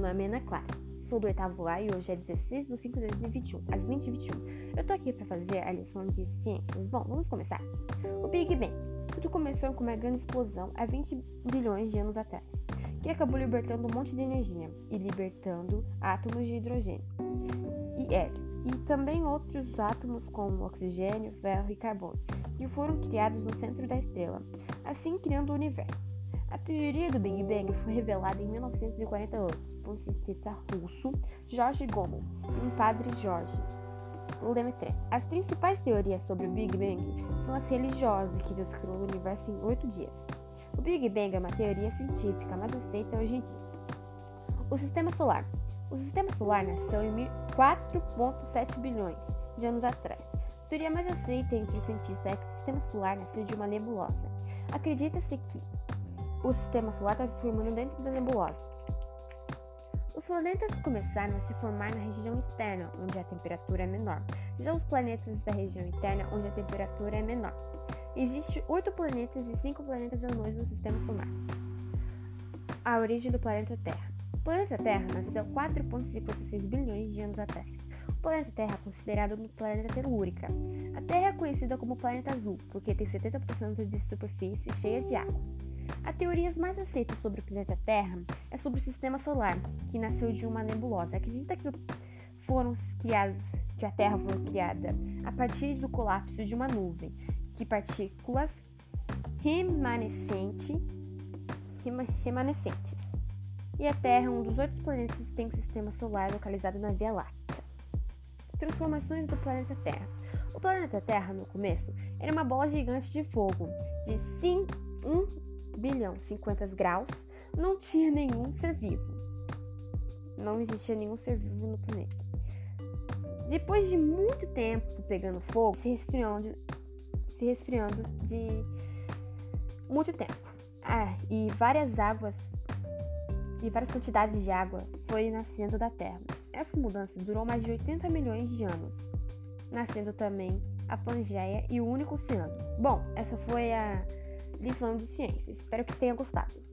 nome é Ana Clara. Sou do oitavo A e hoje é 16 de 5 de 2021, às 20h21. Eu tô aqui para fazer a lição de ciências. Bom, vamos começar. O Big Bang. Tudo começou com uma grande explosão há 20 bilhões de anos atrás, que acabou libertando um monte de energia e libertando átomos de hidrogênio e hélio, e também outros átomos como oxigênio, ferro e carbono, que foram criados no centro da estrela, assim criando o universo. A teoria do Big Bang foi revelada em 1948 por um cientista russo, George Gamow, e um padre George Lemaitre. As principais teorias sobre o Big Bang são as religiosas, que Deus criou o universo em oito dias. O Big Bang é uma teoria científica mais aceita hoje em dia. O Sistema Solar. O Sistema Solar nasceu em 4,7 bilhões de anos atrás. A teoria mais aceita entre os cientistas é que o Sistema Solar nasceu de uma nebulosa. Acredita-se que o sistema solar está se formando dentro da nebulosa. Os planetas começaram a se formar na região externa, onde a temperatura é menor. Já os planetas da região interna, onde a temperatura é menor. Existem oito planetas e cinco planetas anões no sistema solar. A origem do planeta Terra. O planeta Terra nasceu 4,56 bilhões de anos atrás. O planeta Terra é considerado um planeta telúrica. A Terra é conhecida como planeta azul porque tem 70% de superfície cheia de água. A teoria mais aceita sobre o planeta Terra é sobre o sistema solar, que nasceu de uma nebulosa. Acredita que foram criados, que a Terra foi criada a partir do colapso de uma nuvem, que partículas remanescente, remanescentes. E a Terra é um dos oito planetas que tem um sistema solar localizado na Via Láctea. Transformações do planeta Terra. O planeta Terra, no começo, era uma bola gigante de fogo de 5, 1 bilhão 50 graus, não tinha nenhum ser vivo. Não existia nenhum ser vivo no planeta. Depois de muito tempo pegando fogo, se resfriando, se resfriando de muito tempo. Ah, e várias águas e várias quantidades de água foi nascendo da Terra. Essa mudança durou mais de 80 milhões de anos, nascendo também a Pangeia e o único oceano. Bom, essa foi a lição de ciências. Espero que tenha gostado.